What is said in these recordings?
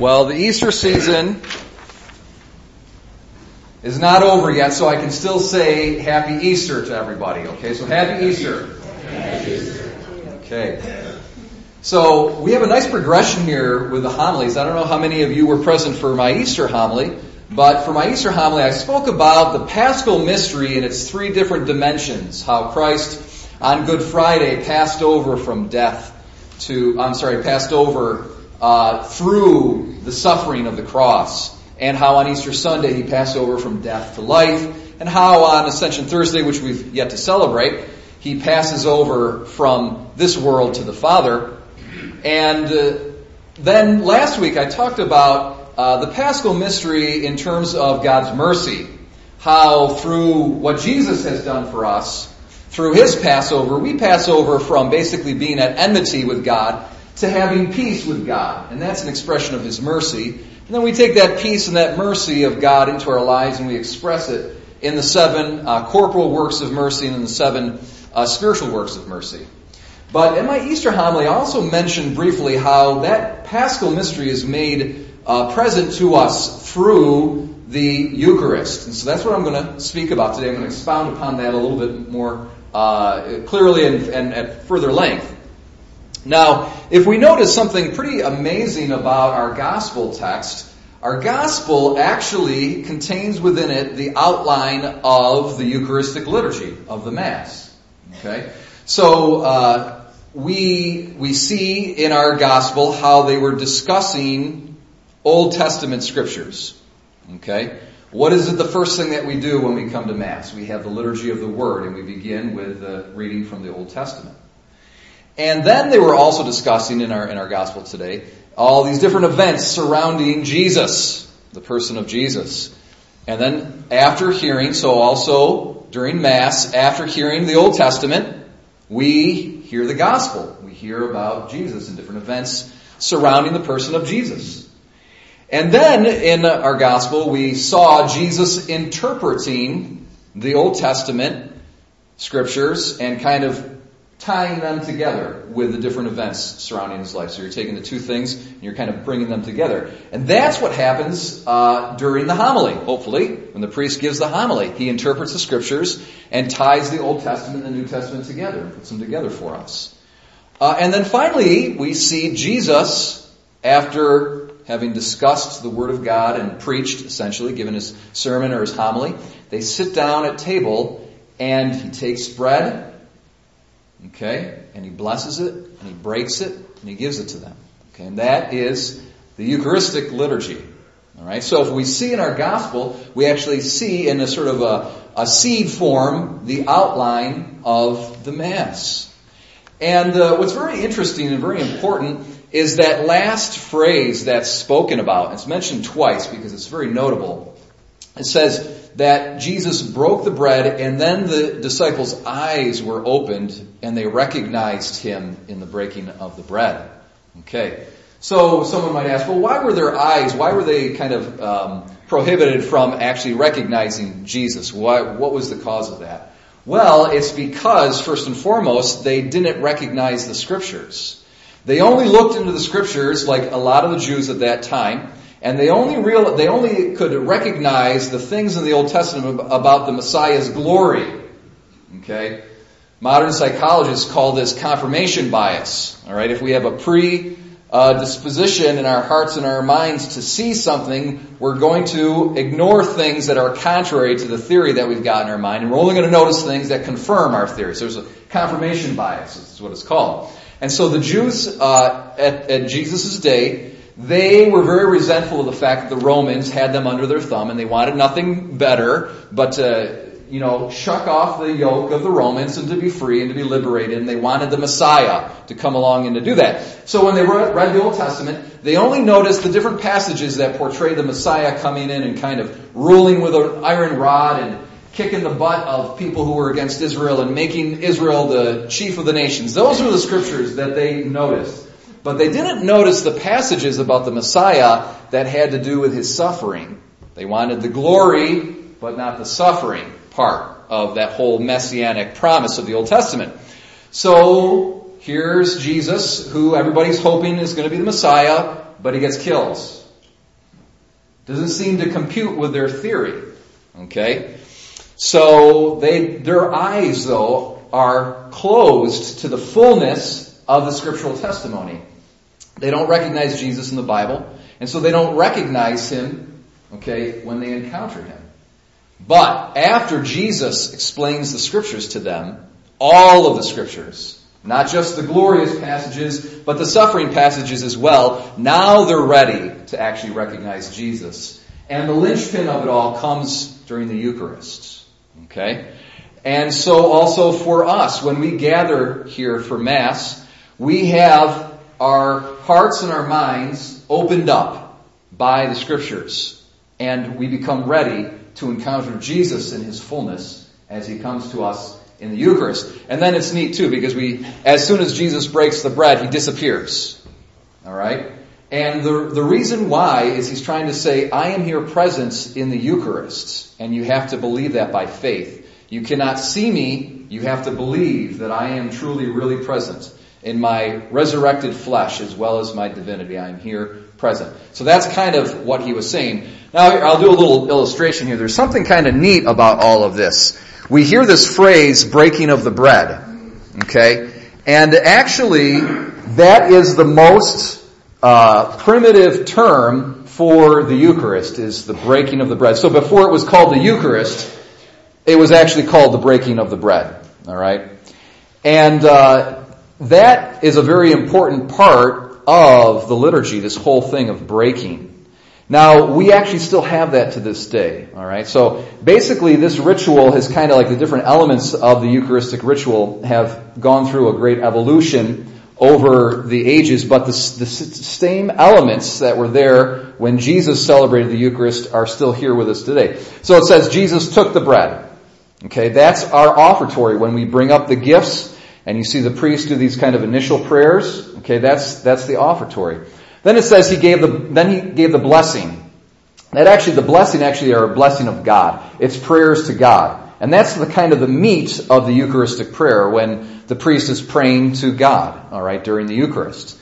Well, the Easter season is not over yet, so I can still say Happy Easter to everybody. Okay, so Happy Easter. Okay. So we have a nice progression here with the homilies. I don't know how many of you were present for my Easter homily, but for my Easter homily, I spoke about the Paschal mystery in its three different dimensions. How Christ on Good Friday passed over from death to, I'm sorry, passed over uh, through the suffering of the cross, and how on Easter Sunday he passed over from death to life, and how on Ascension Thursday, which we've yet to celebrate, he passes over from this world to the Father. And uh, then last week I talked about uh, the Paschal mystery in terms of God's mercy. How through what Jesus has done for us, through his Passover, we pass over from basically being at enmity with God to having peace with God. And that's an expression of his mercy. And then we take that peace and that mercy of God into our lives and we express it in the seven uh, corporal works of mercy and in the seven uh, spiritual works of mercy. But in my Easter homily, I also mentioned briefly how that paschal mystery is made uh, present to us through the Eucharist. And so that's what I'm going to speak about today. I'm going to expound upon that a little bit more uh, clearly and, and at further length. Now, if we notice something pretty amazing about our gospel text, our gospel actually contains within it the outline of the Eucharistic liturgy of the Mass. Okay, so uh, we we see in our gospel how they were discussing Old Testament scriptures. Okay, what is it the first thing that we do when we come to Mass? We have the liturgy of the Word, and we begin with the reading from the Old Testament. And then they were also discussing in our, in our gospel today all these different events surrounding Jesus, the person of Jesus. And then after hearing, so also during Mass, after hearing the Old Testament, we hear the gospel. We hear about Jesus and different events surrounding the person of Jesus. And then in our gospel, we saw Jesus interpreting the Old Testament scriptures and kind of tying them together with the different events surrounding his life. So you're taking the two things and you're kind of bringing them together. And that's what happens uh, during the homily, hopefully, when the priest gives the homily. He interprets the scriptures and ties the Old Testament and the New Testament together and puts them together for us. Uh, and then finally, we see Jesus, after having discussed the Word of God and preached, essentially, given his sermon or his homily, they sit down at table and he takes bread Okay? And he blesses it, and he breaks it, and he gives it to them. Okay? And that is the Eucharistic liturgy. Alright? So if we see in our gospel, we actually see in a sort of a, a seed form the outline of the Mass. And uh, what's very interesting and very important is that last phrase that's spoken about. It's mentioned twice because it's very notable. It says, that Jesus broke the bread and then the disciples' eyes were opened and they recognized him in the breaking of the bread. Okay. So someone might ask, well, why were their eyes, why were they kind of um, prohibited from actually recognizing Jesus? Why, what was the cause of that? Well, it's because, first and foremost, they didn't recognize the scriptures. They only looked into the scriptures, like a lot of the Jews at that time, and they only real, they only could recognize the things in the Old Testament about the Messiah's glory. Okay? Modern psychologists call this confirmation bias. Alright? If we have a pre uh, disposition in our hearts and our minds to see something, we're going to ignore things that are contrary to the theory that we've got in our mind, and we're only going to notice things that confirm our theory. So there's a confirmation bias, This is what it's called. And so the Jews uh, at, at Jesus' day they were very resentful of the fact that the Romans had them under their thumb and they wanted nothing better but to, you know, shuck off the yoke of the Romans and to be free and to be liberated. And they wanted the Messiah to come along and to do that. So when they read the Old Testament, they only noticed the different passages that portray the Messiah coming in and kind of ruling with an iron rod and kicking the butt of people who were against Israel and making Israel the chief of the nations. Those were the scriptures that they noticed. But they didn't notice the passages about the Messiah that had to do with his suffering. They wanted the glory, but not the suffering part of that whole messianic promise of the Old Testament. So, here's Jesus, who everybody's hoping is going to be the Messiah, but he gets killed. Doesn't seem to compute with their theory. Okay? So they, their eyes though are closed to the fullness of the scriptural testimony. They don't recognize Jesus in the Bible, and so they don't recognize him, okay, when they encounter him. But after Jesus explains the scriptures to them, all of the scriptures, not just the glorious passages, but the suffering passages as well, now they're ready to actually recognize Jesus. And the linchpin of it all comes during the Eucharist. Okay? And so also for us, when we gather here for Mass, we have our hearts and our minds opened up by the Scriptures. And we become ready to encounter Jesus in His fullness as He comes to us in the Eucharist. And then it's neat too because we, as soon as Jesus breaks the bread, He disappears. Alright? And the, the reason why is He's trying to say, I am here present in the Eucharist. And you have to believe that by faith. You cannot see me, you have to believe that I am truly, really present in my resurrected flesh as well as my divinity. I am here present. So that's kind of what he was saying. Now I'll do a little illustration here. There's something kind of neat about all of this. We hear this phrase, breaking of the bread. Okay? And actually, that is the most uh, primitive term for the Eucharist, is the breaking of the bread. So before it was called the Eucharist, it was actually called the breaking of the bread. Alright? And uh, that is a very important part of the liturgy, this whole thing of breaking. Now, we actually still have that to this day, alright? So, basically this ritual has kind of like the different elements of the Eucharistic ritual have gone through a great evolution over the ages, but the, the same elements that were there when Jesus celebrated the Eucharist are still here with us today. So it says Jesus took the bread. Okay, that's our offertory when we bring up the gifts and you see the priest do these kind of initial prayers. Okay, that's, that's the offertory. Then it says he gave the, then he gave the blessing. That actually, the blessing actually are a blessing of God. It's prayers to God. And that's the kind of the meat of the Eucharistic prayer when the priest is praying to God, alright, during the Eucharist.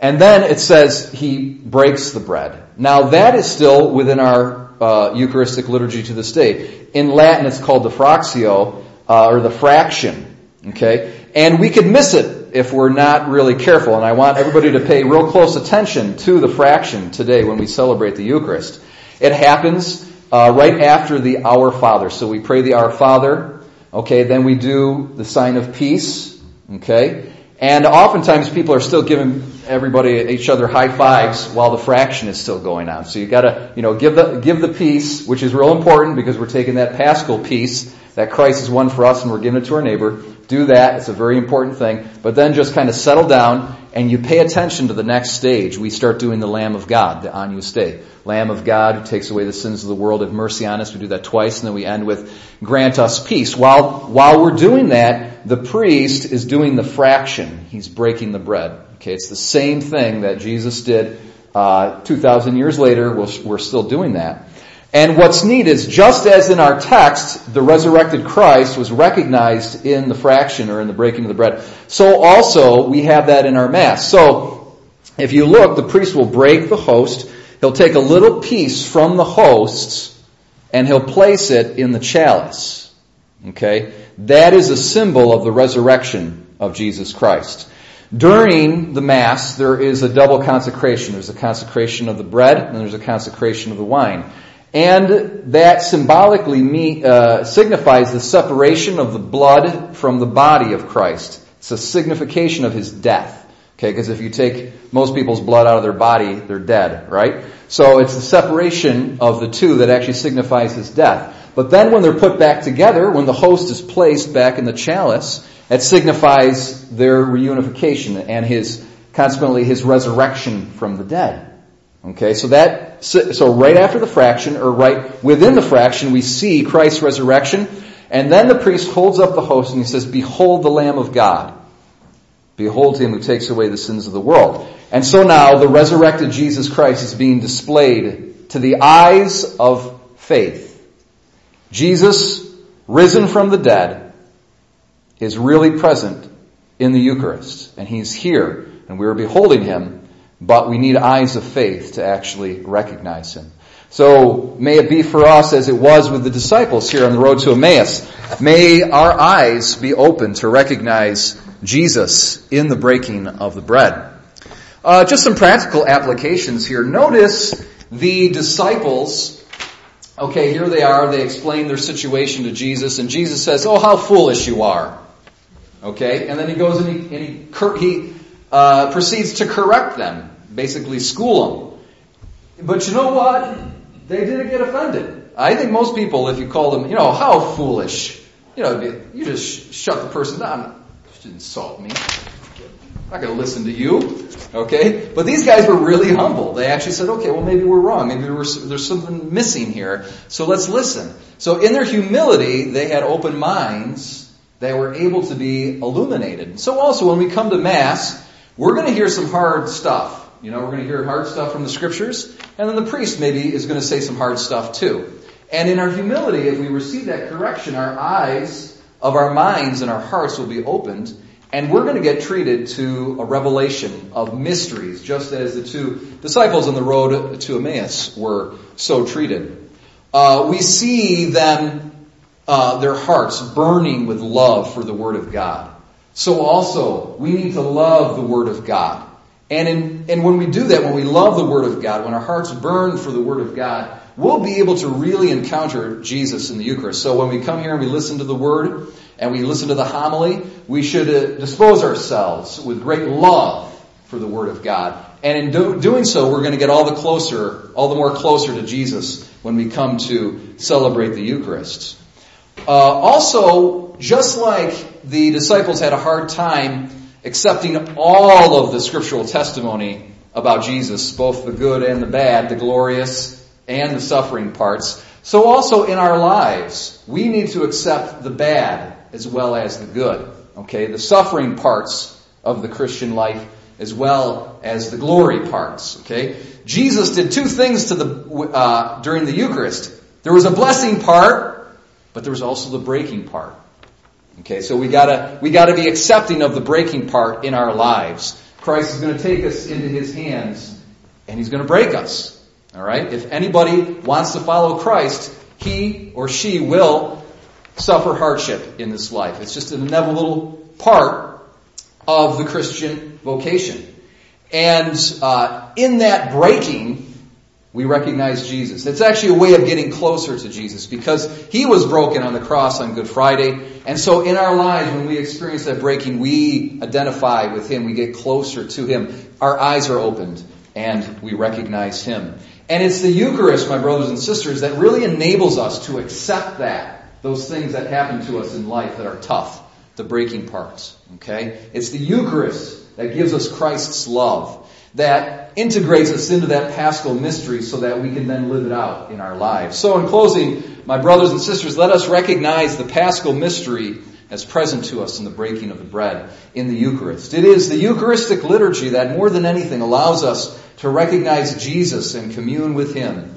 And then it says he breaks the bread. Now that is still within our uh, Eucharistic liturgy to this day. In Latin it's called the fractio, uh, or the fraction. Okay? And we could miss it if we're not really careful. And I want everybody to pay real close attention to the fraction today when we celebrate the Eucharist. It happens uh, right after the Our Father. So we pray the Our Father. Okay, then we do the sign of peace. Okay, and oftentimes people are still giving everybody each other high fives while the fraction is still going on. So you gotta, you know, give the give the peace, which is real important because we're taking that Paschal peace that Christ has won for us and we're giving it to our neighbor. Do that. It's a very important thing. But then just kind of settle down and you pay attention to the next stage. We start doing the Lamb of God, the Agnus Dei. Lamb of God who takes away the sins of the world, have mercy on us. We do that twice and then we end with grant us peace. While, while we're doing that, the priest is doing the fraction. He's breaking the bread. Okay, it's the same thing that Jesus did uh, 2,000 years later. We're, we're still doing that. And what's neat is just as in our text, the resurrected Christ was recognized in the fraction or in the breaking of the bread, so also we have that in our Mass. So, if you look, the priest will break the host, he'll take a little piece from the hosts, and he'll place it in the chalice. Okay? That is a symbol of the resurrection of Jesus Christ. During the Mass, there is a double consecration. There's a consecration of the bread, and there's a consecration of the wine. And that symbolically me, uh, signifies the separation of the blood from the body of Christ. It's a signification of his death. Okay, because if you take most people's blood out of their body, they're dead, right? So it's the separation of the two that actually signifies his death. But then when they're put back together, when the host is placed back in the chalice, it signifies their reunification and his, consequently his resurrection from the dead. Okay, so that, so right after the fraction, or right within the fraction, we see Christ's resurrection, and then the priest holds up the host and he says, Behold the Lamb of God. Behold him who takes away the sins of the world. And so now the resurrected Jesus Christ is being displayed to the eyes of faith. Jesus, risen from the dead, is really present in the Eucharist, and he's here, and we are beholding him but we need eyes of faith to actually recognize him. So may it be for us as it was with the disciples here on the road to Emmaus. May our eyes be open to recognize Jesus in the breaking of the bread. Uh, just some practical applications here. Notice the disciples. Okay, here they are. They explain their situation to Jesus, and Jesus says, "Oh, how foolish you are." Okay, and then he goes and he, and he, he uh, proceeds to correct them, basically school them. But you know what? They didn't get offended. I think most people, if you call them, you know, how foolish, you know, you just shut the person down. Just insult me. I'm not going to listen to you. Okay? But these guys were really humble. They actually said, okay, well, maybe we're wrong. Maybe we're, there's something missing here. So let's listen. So in their humility, they had open minds. They were able to be illuminated. So also, when we come to Mass, we're going to hear some hard stuff. You know, we're going to hear hard stuff from the scriptures, and then the priest maybe is going to say some hard stuff too. And in our humility, if we receive that correction, our eyes of our minds and our hearts will be opened, and we're going to get treated to a revelation of mysteries, just as the two disciples on the road to Emmaus were so treated. Uh, we see them, uh, their hearts burning with love for the Word of God. So also, we need to love the Word of God. And, in, and when we do that, when we love the Word of God, when our hearts burn for the Word of God, we'll be able to really encounter Jesus in the Eucharist. So when we come here and we listen to the Word, and we listen to the homily, we should uh, dispose ourselves with great love for the Word of God. And in do, doing so, we're going to get all the closer, all the more closer to Jesus when we come to celebrate the Eucharist. Uh, also, just like the disciples had a hard time accepting all of the scriptural testimony about Jesus, both the good and the bad, the glorious and the suffering parts, so also in our lives, we need to accept the bad as well as the good. Okay, the suffering parts of the Christian life as well as the glory parts. Okay, Jesus did two things to the uh, during the Eucharist. There was a blessing part, but there was also the breaking part. Okay, so we gotta we gotta be accepting of the breaking part in our lives. Christ is to take us into His hands, and He's to break us. All right. If anybody wants to follow Christ, he or she will suffer hardship in this life. It's just an inevitable part of the Christian vocation. And uh, in that breaking, we recognize Jesus. It's actually a way of getting closer to Jesus because he was broken on the cross on Good Friday. And so in our lives, when we experience that breaking, we identify with him. We get closer to him. Our eyes are opened and we recognize him. And it's the Eucharist, my brothers and sisters, that really enables us to accept that those things that happen to us in life that are tough, the breaking parts. Okay? It's the Eucharist that gives us Christ's love, that integrates us into that paschal mystery so that we can then live it out in our lives. So in closing, my brothers and sisters, let us recognize the paschal mystery as present to us in the breaking of the bread in the Eucharist. It is the Eucharistic liturgy that more than anything allows us to recognize Jesus and commune with Him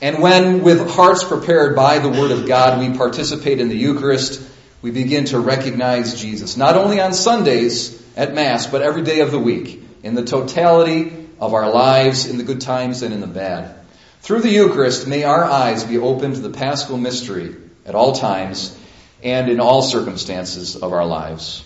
and when, with hearts prepared by the Word of God, we participate in the Eucharist, we begin to recognize Jesus, not only on Sundays at Mass, but every day of the week, in the totality of our lives, in the good times and in the bad. Through the Eucharist, may our eyes be open to the paschal mystery at all times and in all circumstances of our lives.